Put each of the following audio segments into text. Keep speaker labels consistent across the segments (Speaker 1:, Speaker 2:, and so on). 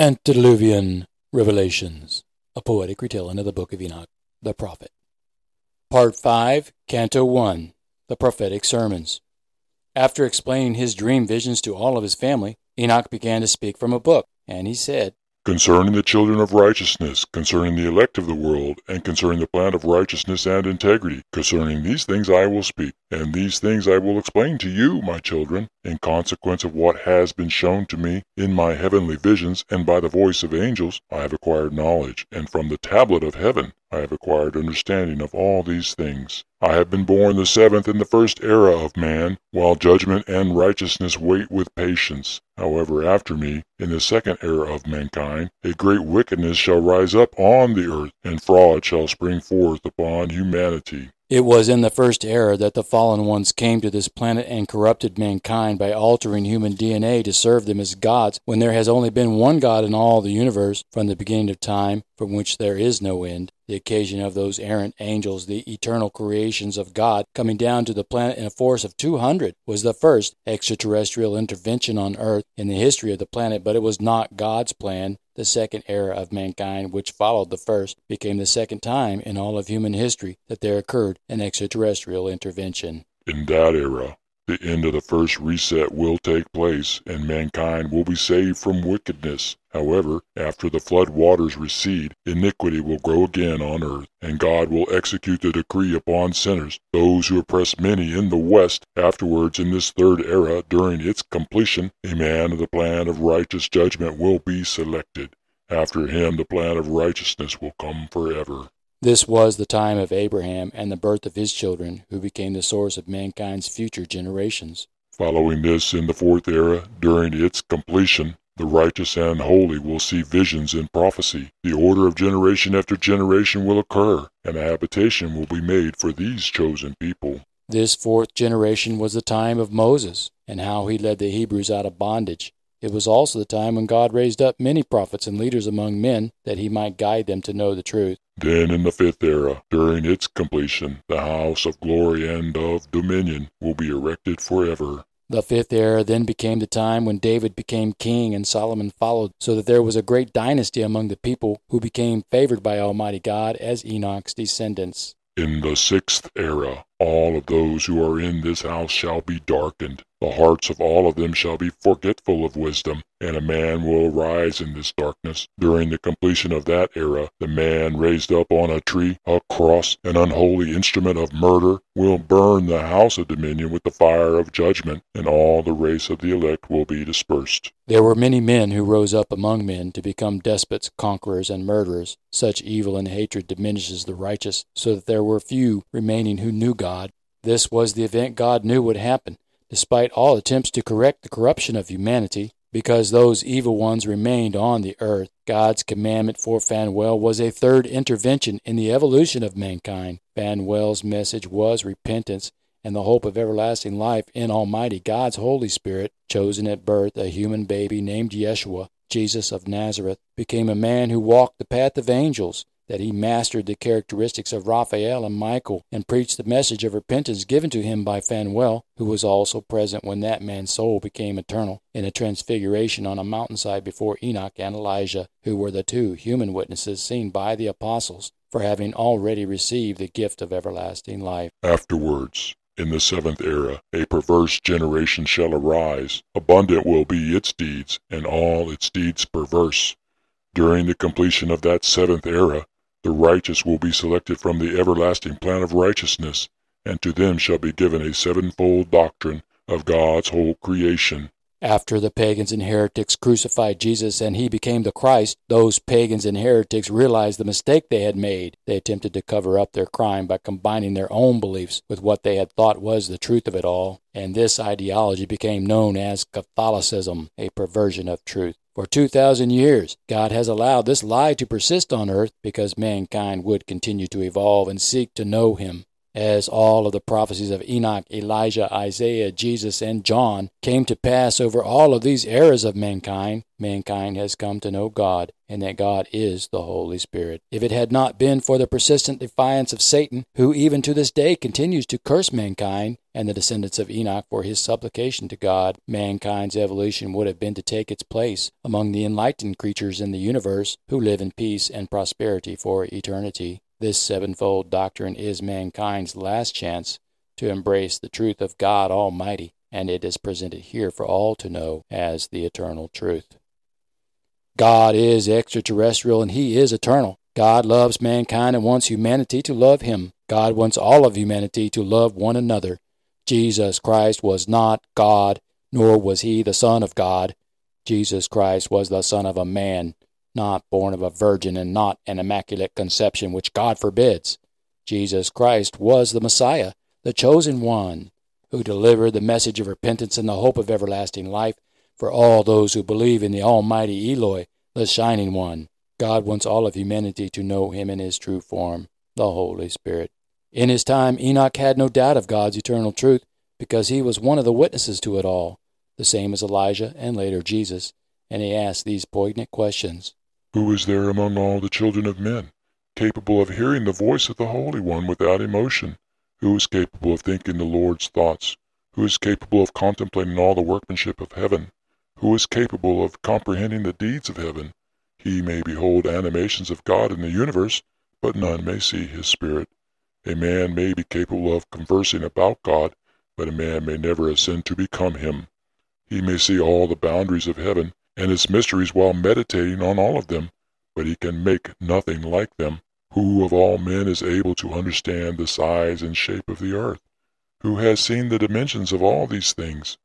Speaker 1: Antediluvian Revelations, a poetic retelling of the Book of Enoch, the prophet. Part 5, Canto 1, The Prophetic Sermons. After explaining his dream visions to all of his family, Enoch began to speak from a book, and he said,
Speaker 2: concerning the children of righteousness, concerning the elect of the world, and concerning the plan of righteousness and integrity. Concerning these things I will speak, and these things I will explain to you, my children, in consequence of what has been shown to me in my heavenly visions, and by the voice of angels, I have acquired knowledge, and from the tablet of heaven I have acquired understanding of all these things. I have been born the seventh in the first era of man, while judgment and righteousness wait with patience. However, after me, in the second era of mankind, a great wickedness shall rise up on the earth, and fraud shall spring forth upon humanity.
Speaker 1: It was in the first era that the fallen ones came to this planet and corrupted mankind by altering human DNA to serve them as gods when there has only been one God in all the universe from the beginning of time, from which there is no end. The occasion of those errant angels, the eternal creations of God, coming down to the planet in a force of 200, was the first extraterrestrial intervention on Earth in the history of the planet, but it was not God's plan. The second era of mankind, which followed the first, became the second time in all of human history that there occurred an extraterrestrial intervention.
Speaker 2: In that era, the end of the first reset will take place, and mankind will be saved from wickedness. However, after the flood waters recede, iniquity will grow again on earth, and God will execute the decree upon sinners, those who oppress many in the West. Afterwards, in this third era, during its completion, a man of the plan of righteous judgment will be selected. After him, the plan of righteousness will come forever.
Speaker 1: This was the time of Abraham and the birth of his children, who became the source of mankind's future generations.
Speaker 2: Following this, in the fourth era, during its completion, the righteous and holy will see visions and prophecy. The order of generation after generation will occur, and a habitation will be made for these chosen people.
Speaker 1: This fourth generation was the time of Moses, and how he led the Hebrews out of bondage. It was also the time when God raised up many prophets and leaders among men, that he might guide them to know the truth.
Speaker 2: Then in the fifth era, during its completion, the house of glory and of dominion will be erected forever.
Speaker 1: The fifth era then became the time when David became king and Solomon followed, so that there was a great dynasty among the people who became favored by Almighty God as Enoch's descendants.
Speaker 2: In the sixth era, all of those who are in this house shall be darkened. The hearts of all of them shall be forgetful of wisdom, and a man will arise in this darkness. During the completion of that era, the man raised up on a tree, a cross, an unholy instrument of murder, will burn the house of dominion with the fire of judgment, and all the race of the elect will be dispersed.
Speaker 1: There were many men who rose up among men to become despots, conquerors, and murderers. Such evil and hatred diminishes the righteous, so that there were few remaining who knew God God. This was the event God knew would happen, despite all attempts to correct the corruption of humanity. Because those evil ones remained on the earth, God's commandment for Phanuel was a third intervention in the evolution of mankind. Phanuel's message was repentance and the hope of everlasting life in Almighty God's Holy Spirit, chosen at birth, a human baby named Yeshua, Jesus of Nazareth, became a man who walked the path of angels that he mastered the characteristics of Raphael and Michael and preached the message of repentance given to him by Phanuel, who was also present when that man's soul became eternal in a transfiguration on a mountainside before Enoch and Elijah, who were the two human witnesses seen by the apostles for having already received the gift of everlasting life.
Speaker 2: Afterwards, in the seventh era, a perverse generation shall arise. Abundant will be its deeds, and all its deeds perverse. During the completion of that seventh era, the righteous will be selected from the everlasting plan of righteousness, and to them shall be given a sevenfold doctrine of God's whole creation.
Speaker 1: After the pagans and heretics crucified Jesus and he became the Christ, those pagans and heretics realized the mistake they had made. They attempted to cover up their crime by combining their own beliefs with what they had thought was the truth of it all, and this ideology became known as Catholicism, a perversion of truth. For 2,000 years, God has allowed this lie to persist on earth because mankind would continue to evolve and seek to know Him. As all of the prophecies of Enoch, Elijah, Isaiah, Jesus, and John came to pass over all of these eras of mankind, mankind has come to know God, and that God is the Holy Spirit. If it had not been for the persistent defiance of Satan, who even to this day continues to curse mankind, and the descendants of Enoch for his supplication to God, mankind's evolution would have been to take its place among the enlightened creatures in the universe who live in peace and prosperity for eternity. This sevenfold doctrine is mankind's last chance to embrace the truth of God Almighty, and it is presented here for all to know as the eternal truth. God is extraterrestrial and He is eternal. God loves mankind and wants humanity to love Him. God wants all of humanity to love one another. Jesus Christ was not God, nor was He the Son of God. Jesus Christ was the Son of a man not born of a virgin and not an immaculate conception, which God forbids. Jesus Christ was the Messiah, the chosen one, who delivered the message of repentance and the hope of everlasting life for all those who believe in the Almighty Eloi, the Shining One. God wants all of humanity to know Him in His true form, the Holy Spirit. In his time, Enoch had no doubt of God's eternal truth because he was one of the witnesses to it all, the same as Elijah and later Jesus, and he asked these poignant questions
Speaker 2: who is there among all the children of men, capable of hearing the voice of the Holy One without emotion? Who is capable of thinking the Lord's thoughts? Who is capable of contemplating all the workmanship of heaven? Who is capable of comprehending the deeds of heaven? He may behold animations of God in the universe, but none may see his spirit. A man may be capable of conversing about God, but a man may never ascend to become him. He may see all the boundaries of heaven, and its mysteries while meditating on all of them, but he can make nothing like them. Who of all men is able to understand the size and shape of the earth? Who has seen the dimensions of all these things?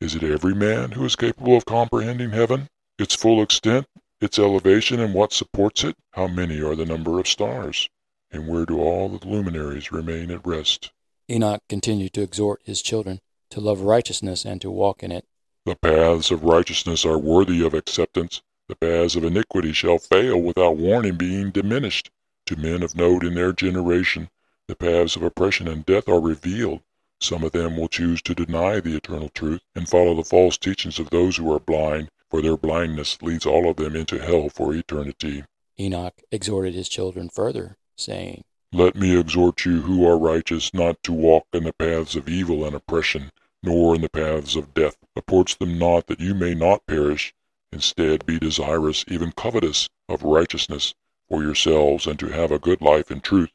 Speaker 2: Is it every man who is capable of comprehending heaven, its full extent, its elevation, and what supports it? How many are the number of stars? And where do all the luminaries remain at rest?
Speaker 1: Enoch continued to exhort his children to love righteousness and to walk in it.
Speaker 2: The paths of righteousness are worthy of acceptance. The paths of iniquity shall fail without warning being diminished. To men of note in their generation, the paths of oppression and death are revealed. Some of them will choose to deny the eternal truth and follow the false teachings of those who are blind, for their blindness leads all of them into hell for eternity.
Speaker 1: Enoch exhorted his children further, saying,
Speaker 2: Let me exhort you who are righteous not to walk in the paths of evil and oppression, nor in the paths of death. Approach them not that you may not perish. Instead, be desirous, even covetous, of righteousness for yourselves, and to have a good life in truth.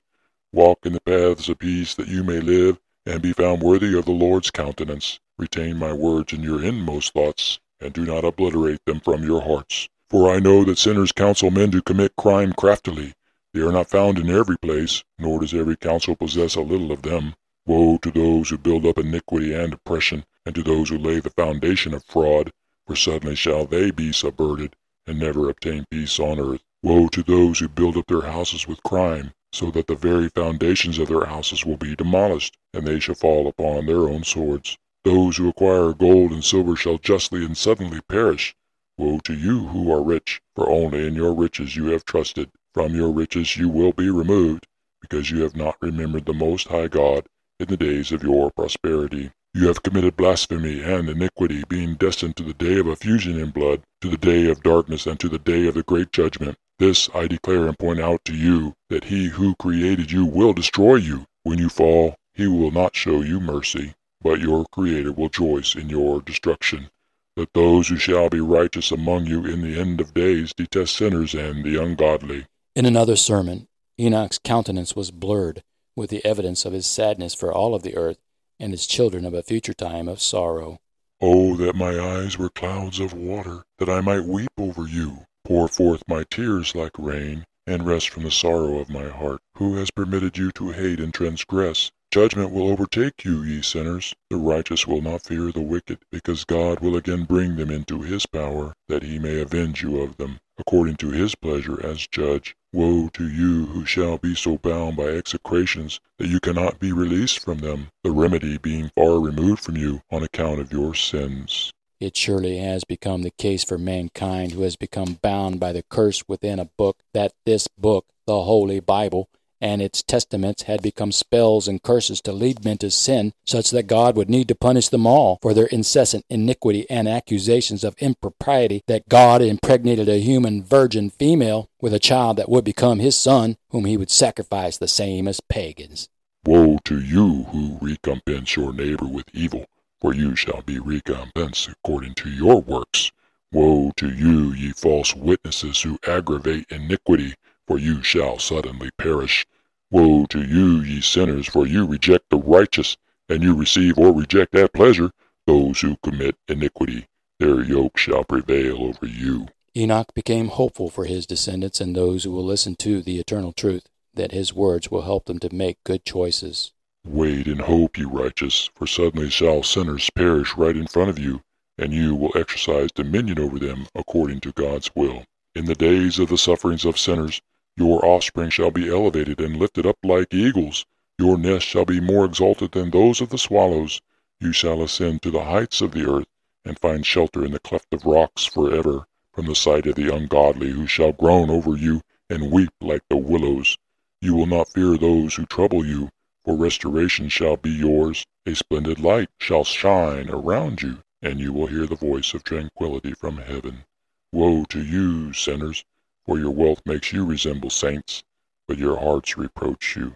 Speaker 2: Walk in the paths of peace that you may live, and be found worthy of the Lord's countenance. Retain my words in your inmost thoughts, and do not obliterate them from your hearts. For I know that sinners counsel men to commit crime craftily. They are not found in every place, nor does every counsel possess a little of them. Woe to those who build up iniquity and oppression, and to those who lay the foundation of fraud, for suddenly shall they be subverted, and never obtain peace on earth. Woe to those who build up their houses with crime, so that the very foundations of their houses will be demolished, and they shall fall upon their own swords. Those who acquire gold and silver shall justly and suddenly perish. Woe to you who are rich, for only in your riches you have trusted. From your riches you will be removed, because you have not remembered the Most High God in the days of your prosperity. You have committed blasphemy and iniquity, being destined to the day of effusion in blood, to the day of darkness, and to the day of the great judgment. This I declare and point out to you, that he who created you will destroy you. When you fall, he will not show you mercy, but your Creator will rejoice in your destruction. Let those who shall be righteous among you in the end of days detest sinners and the ungodly.
Speaker 1: In another sermon, Enoch's countenance was blurred with the evidence of his sadness for all of the earth and its children of a future time of sorrow.
Speaker 2: Oh, that my eyes were clouds of water, that I might weep over you, pour forth my tears like rain, and rest from the sorrow of my heart. Who has permitted you to hate and transgress? Judgment will overtake you, ye sinners. The righteous will not fear the wicked, because God will again bring them into his power, that he may avenge you of them, according to his pleasure as judge. Woe to you who shall be so bound by execrations that you cannot be released from them, the remedy being far removed from you on account of your sins.
Speaker 1: It surely has become the case for mankind who has become bound by the curse within a book that this book, the Holy Bible, and its testaments had become spells and curses to lead men to sin, such that God would need to punish them all for their incessant iniquity and accusations of impropriety that God impregnated a human virgin female with a child that would become his son, whom he would sacrifice the same as pagans.
Speaker 2: Woe to you who recompense your neighbor with evil, for you shall be recompensed according to your works. Woe to you, ye false witnesses who aggravate iniquity, for you shall suddenly perish. Woe to you, ye sinners, for you reject the righteous, and you receive or reject at pleasure those who commit iniquity. Their yoke shall prevail over you.
Speaker 1: Enoch became hopeful for his descendants and those who will listen to the eternal truth, that his words will help them to make good choices.
Speaker 2: Wait in hope, ye righteous, for suddenly shall sinners perish right in front of you, and you will exercise dominion over them according to God's will. In the days of the sufferings of sinners, your offspring shall be elevated and lifted up like eagles. Your nest shall be more exalted than those of the swallows. You shall ascend to the heights of the earth, and find shelter in the cleft of rocks forever from the sight of the ungodly, who shall groan over you and weep like the willows. You will not fear those who trouble you, for restoration shall be yours. A splendid light shall shine around you, and you will hear the voice of tranquility from heaven. Woe to you, sinners! For your wealth makes you resemble saints, but your hearts reproach you,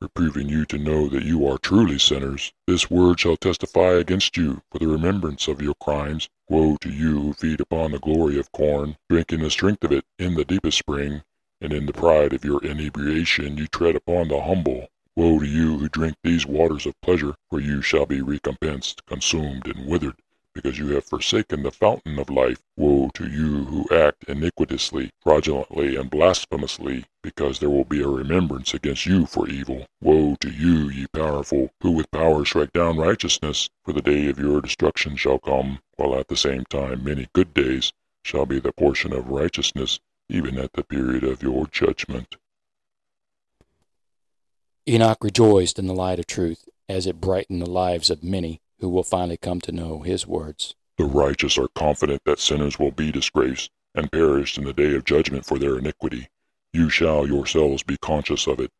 Speaker 2: reproving you to know that you are truly sinners. This word shall testify against you for the remembrance of your crimes. Woe to you who feed upon the glory of corn, drinking the strength of it in the deepest spring, and in the pride of your inebriation you tread upon the humble. Woe to you who drink these waters of pleasure, for you shall be recompensed, consumed, and withered because you have forsaken the fountain of life. Woe to you who act iniquitously, fraudulently, and blasphemously, because there will be a remembrance against you for evil. Woe to you, ye powerful, who with power strike down righteousness, for the day of your destruction shall come, while at the same time many good days shall be the portion of righteousness, even at the period of your judgment.
Speaker 1: Enoch rejoiced in the light of truth, as it brightened the lives of many who will finally come to know his words.
Speaker 2: The righteous are confident that sinners will be disgraced and perish in the day of judgment for their iniquity. You shall yourselves be conscious of it.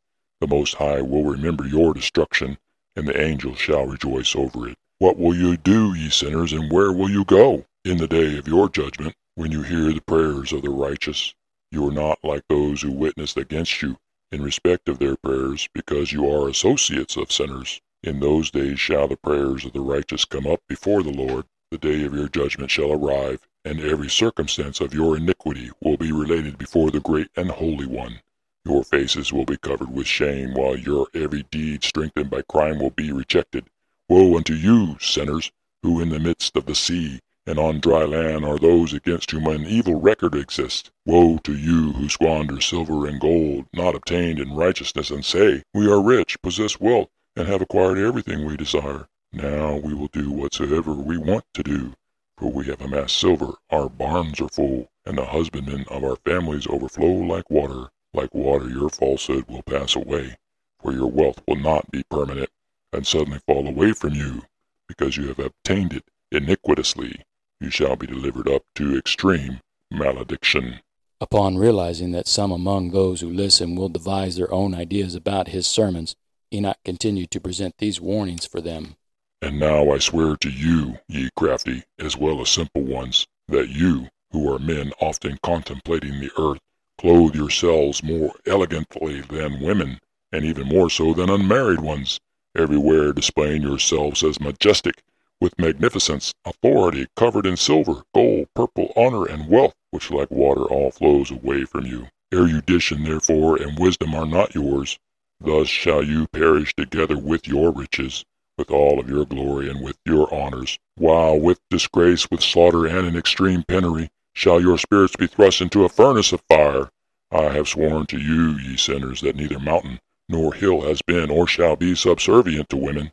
Speaker 2: The Most High will remember your destruction, and the angels shall rejoice over it. What will you do, ye sinners, and where will you go? In the day of your judgment, when you hear the prayers of the righteous, you are not like those who witnessed against you in respect of their prayers, because you are associates of sinners. In those days shall the prayers of the righteous come up before the Lord. The day of your judgment shall arrive, and every circumstance of your iniquity will be related before the great and holy one. Your faces will be covered with shame, while your every deed strengthened by crime will be rejected. Woe unto you, sinners, who in the midst of the sea and on dry land are those against whom an evil record exists. Woe to you who squander silver and gold, not obtained in righteousness, and say, We are rich, possess wealth, and have acquired everything we desire. Now we will do whatsoever we want to do, for we have amassed silver, our barns are full, and the husbandmen of our families overflow like water. Like water your falsehood will pass away, for your wealth will not be permanent, and suddenly fall away from you, because you have obtained it iniquitously. You shall be delivered up to extreme malediction.
Speaker 1: Upon realizing that some among those who listen will devise their own ideas about his sermons, Enoch continued to present these warnings for them.
Speaker 2: And now I swear to you, ye crafty, as well as simple ones, that you, who are men often contemplating the earth, clothe yourselves more elegantly than women, and even more so than unmarried ones, everywhere displaying yourselves as majestic, with magnificence, authority, covered in silver, gold, purple, honor, and wealth, which like water all flows away from you. Erudition, therefore, and wisdom are not yours, Thus shall you perish together with your riches, with all of your glory and with your honors, while with disgrace, with slaughter, and in extreme penury, shall your spirits be thrust into a furnace of fire. I have sworn to you, ye sinners, that neither mountain nor hill has been or shall be subservient to women.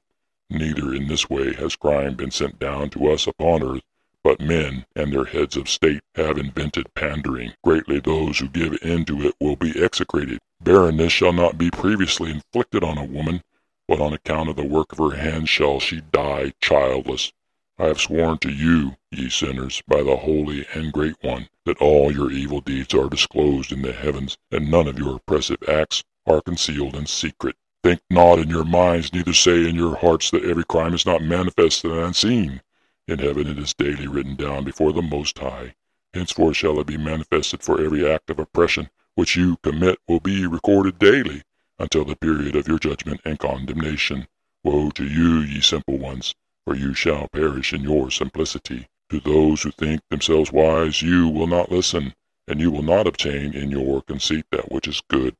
Speaker 2: Neither in this way has crime been sent down to us upon earth, but men and their heads of state have invented pandering. Greatly those who give in to it will be execrated. Barrenness shall not be previously inflicted on a woman, but on account of the work of her hands shall she die childless. I have sworn to you, ye sinners, by the Holy and Great One, that all your evil deeds are disclosed in the heavens, and none of your oppressive acts are concealed in secret. Think not in your minds, neither say in your hearts that every crime is not manifest and unseen. In heaven it is daily written down before the Most High. Henceforth shall it be manifested for every act of oppression which you commit will be recorded daily until the period of your judgment and condemnation. Woe to you, ye simple ones, for you shall perish in your simplicity. To those who think themselves wise, you will not listen, and you will not obtain in your conceit that which is good.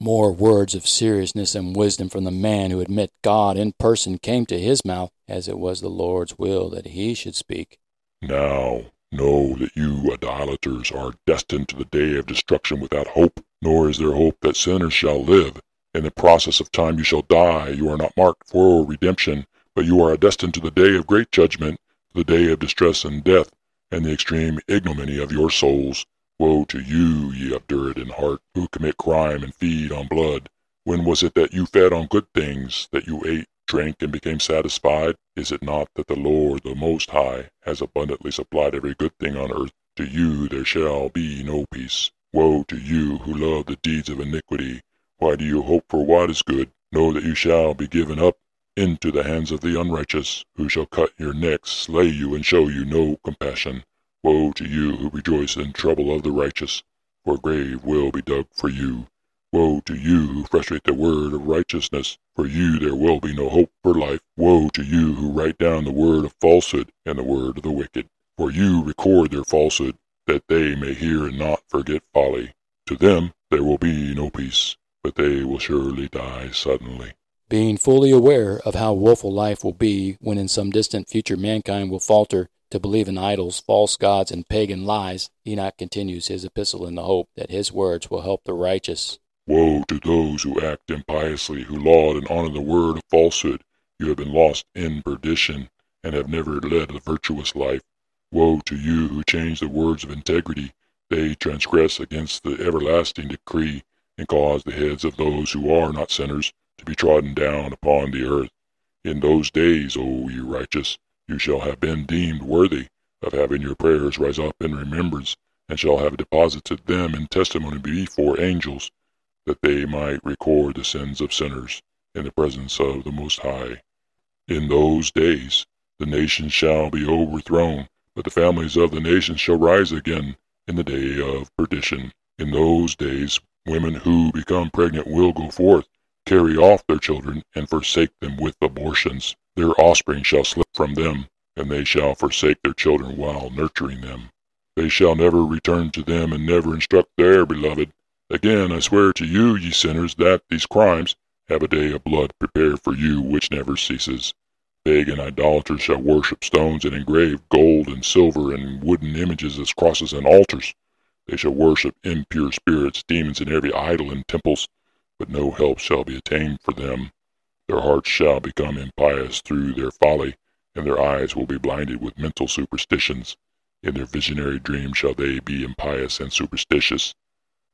Speaker 1: More words of seriousness and wisdom from the man who had met God in person came to his mouth, as it was the Lord's will that he should speak.
Speaker 2: Now know that you idolaters are destined to the day of destruction without hope, nor is there hope that sinners shall live. In the process of time you shall die. You are not marked for redemption, but you are destined to the day of great judgment, the day of distress and death, and the extreme ignominy of your souls. Woe to you, ye obdurate in heart, who commit crime and feed on blood. When was it that you fed on good things, that you ate, drank, and became satisfied? Is it not that the Lord, the Most High, has abundantly supplied every good thing on earth? To you there shall be no peace. Woe to you who love the deeds of iniquity. Why do you hope for what is good? Know that you shall be given up into the hands of the unrighteous, who shall cut your necks, slay you, and show you no compassion. Woe to you who rejoice in trouble of the righteous, for a grave will be dug for you. Woe to you who frustrate the word of righteousness, for you there will be no hope for life. Woe to you who write down the word of falsehood and the word of the wicked, for you record their falsehood, that they may hear and not forget folly. To them there will be no peace, but they will surely die suddenly.
Speaker 1: Being fully aware of how woeful life will be when in some distant future mankind will falter to believe in idols, false gods, and pagan lies, Enoch continues his epistle in the hope that his words will help the righteous.
Speaker 2: Woe to those who act impiously, who laud and honor the word of falsehood. You have been lost in perdition, and have never led a virtuous life. Woe to you who change the words of integrity. They transgress against the everlasting decree, and cause the heads of those who are not sinners to be trodden down upon the earth. In those days, O ye righteous, you shall have been deemed worthy of having your prayers rise up in remembrance, and shall have deposited them in testimony before angels, that they might record the sins of sinners in the presence of the Most High. In those days the nations shall be overthrown, but the families of the nations shall rise again in the day of perdition. In those days women who become pregnant will go forth, carry off their children, and forsake them with abortions. Their offspring shall slip from them, and they shall forsake their children while nurturing them. They shall never return to them, and never instruct their beloved. Again I swear to you, ye sinners, that these crimes have a day of blood prepared for you which never ceases. Pagan idolaters shall worship stones and engrave gold and silver and wooden images as crosses and altars. They shall worship impure spirits, demons, and every idol in temples, but no help shall be attained for them. Their hearts shall become impious through their folly, and their eyes will be blinded with mental superstitions. In their visionary dreams shall they be impious and superstitious,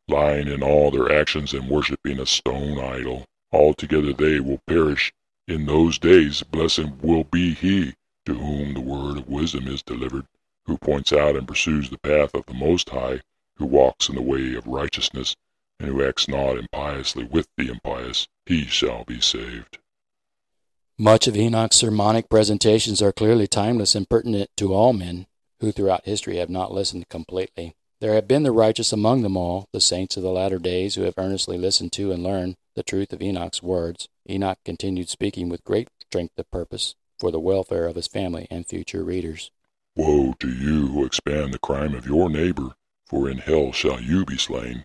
Speaker 2: lying in all their actions and worshipping a stone idol. Altogether they will perish. In those days blessed will be he to whom the word of wisdom is delivered, who points out and pursues the path of the Most High, who walks in the way of righteousness, and who acts not impiously with the impious. He shall be saved.
Speaker 1: Much of Enoch's sermonic presentations are clearly timeless and pertinent to all men who throughout history have not listened completely. There have been the righteous among them all, the saints of the latter days who have earnestly listened to and learned the truth of Enoch's words. Enoch continued speaking with great strength of purpose for the welfare of his family and future readers.
Speaker 2: Woe to you who expand the crime of your neighbor, for in hell shall you be slain.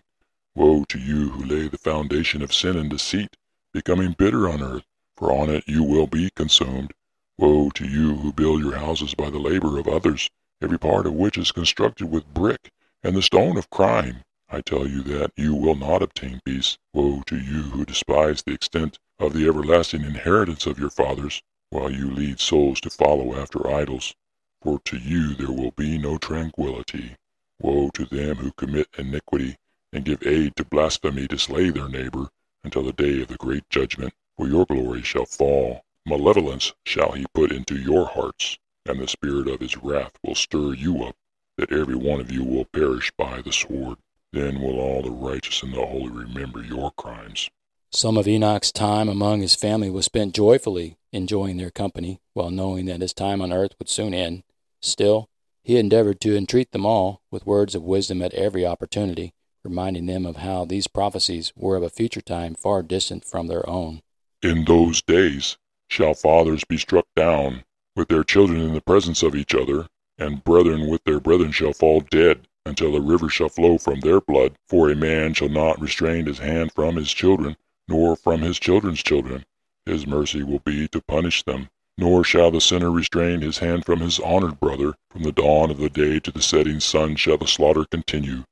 Speaker 2: Woe to you who lay the foundation of sin and deceit, becoming bitter on earth for on it you will be consumed. Woe to you who build your houses by the labor of others, every part of which is constructed with brick and the stone of crime. I tell you that you will not obtain peace. Woe to you who despise the extent of the everlasting inheritance of your fathers, while you lead souls to follow after idols. For to you there will be no tranquillity. Woe to them who commit iniquity and give aid to blasphemy to slay their neighbor until the day of the great judgment your glory shall fall. Malevolence shall he put into your hearts, and the spirit of his wrath will stir you up, that every one of you will perish by the sword. Then will all the righteous and the holy remember your crimes.
Speaker 1: Some of Enoch's time among his family was spent joyfully enjoying their company, while knowing that his time on earth would soon end. Still, he endeavored to entreat them all with words of wisdom at every opportunity, reminding them of how these prophecies were of a future time far distant from their own.
Speaker 2: In those days shall fathers be struck down with their children in the presence of each other, and brethren with their brethren shall fall dead, until a river shall flow from their blood. For a man shall not restrain his hand from his children, nor from his children's children. His mercy will be to punish them. Nor shall the sinner restrain his hand from his honored brother. From the dawn of the day to the setting sun shall the slaughter continue.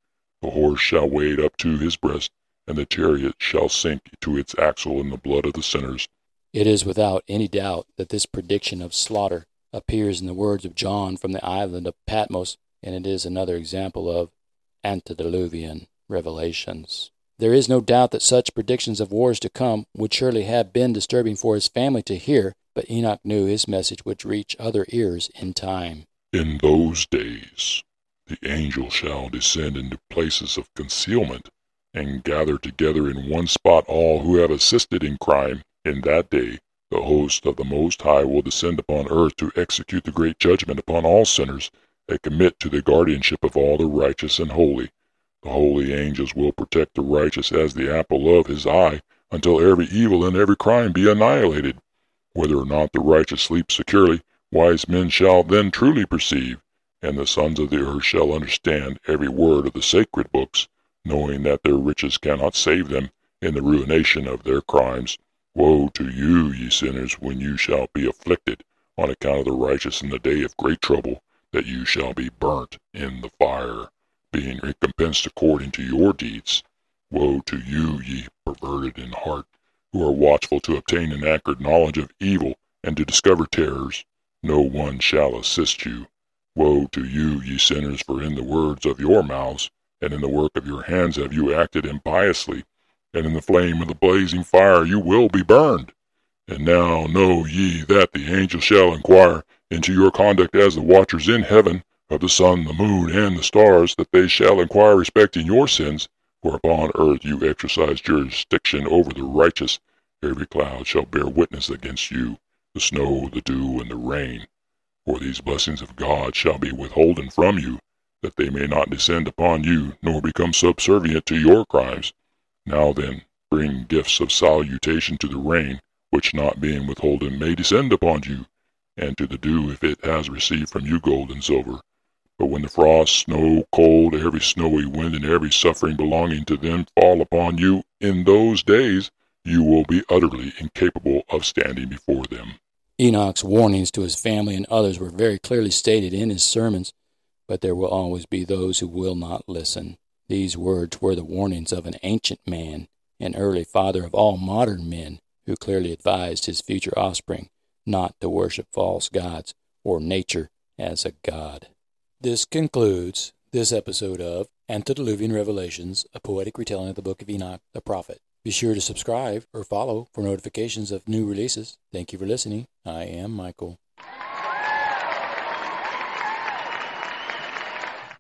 Speaker 2: The horse shall wade up to his breast, and the chariot shall sink to its axle in the blood of the sinners.
Speaker 1: It is without any doubt that this prediction of slaughter appears in the words of John from the island of Patmos, and it is another example of antediluvian revelations. There is no doubt that such predictions of wars to come would surely have been disturbing for his family to hear, but Enoch knew his message would reach other ears in time.
Speaker 2: In those days the angel shall descend into places of concealment, and gather together in one spot all who have assisted in crime. In that day the host of the Most High will descend upon earth to execute the great judgment upon all sinners, and commit to the guardianship of all the righteous and holy. The holy angels will protect the righteous as the apple of his eye, until every evil and every crime be annihilated. Whether or not the righteous sleep securely, wise men shall then truly perceive, and the sons of the earth shall understand every word of the sacred books, knowing that their riches cannot save them in the ruination of their crimes. Woe to you, ye sinners, when you shall be afflicted on account of the righteous in the day of great trouble, that you shall be burnt in the fire, being recompensed according to your deeds. Woe to you, ye perverted in heart, who are watchful to obtain an accurate knowledge of evil and to discover terrors. No one shall assist you. Woe to you, ye sinners, for in the words of your mouths and in the work of your hands have you acted impiously, and in the flame of the blazing fire you will be burned. And now know ye that the angel shall inquire into your conduct as the watchers in heaven of the sun, the moon, and the stars, that they shall inquire respecting your sins, for upon earth you exercise jurisdiction over the righteous. Every cloud shall bear witness against you, the snow, the dew, and the rain. For these blessings of God shall be withholden from you, that they may not descend upon you, nor become subservient to your crimes. Now then, bring gifts of salutation to the rain, which not being withholden may descend upon you, and to the dew if it has received from you gold and silver. But when the frost, snow, cold, every snowy wind, and every suffering belonging to them fall upon you in those days, you will be utterly incapable of standing before them.
Speaker 1: Enoch's warnings to his family and others were very clearly stated in his sermons, but there will always be those who will not listen. These words were the warnings of an ancient man, an early father of all modern men, who clearly advised his future offspring not to worship false gods or nature as a god. This concludes this episode of Antediluvian Revelations, a poetic retelling of the book of Enoch the prophet. Be sure to subscribe or follow for notifications of new releases. Thank you for listening. I am Michael.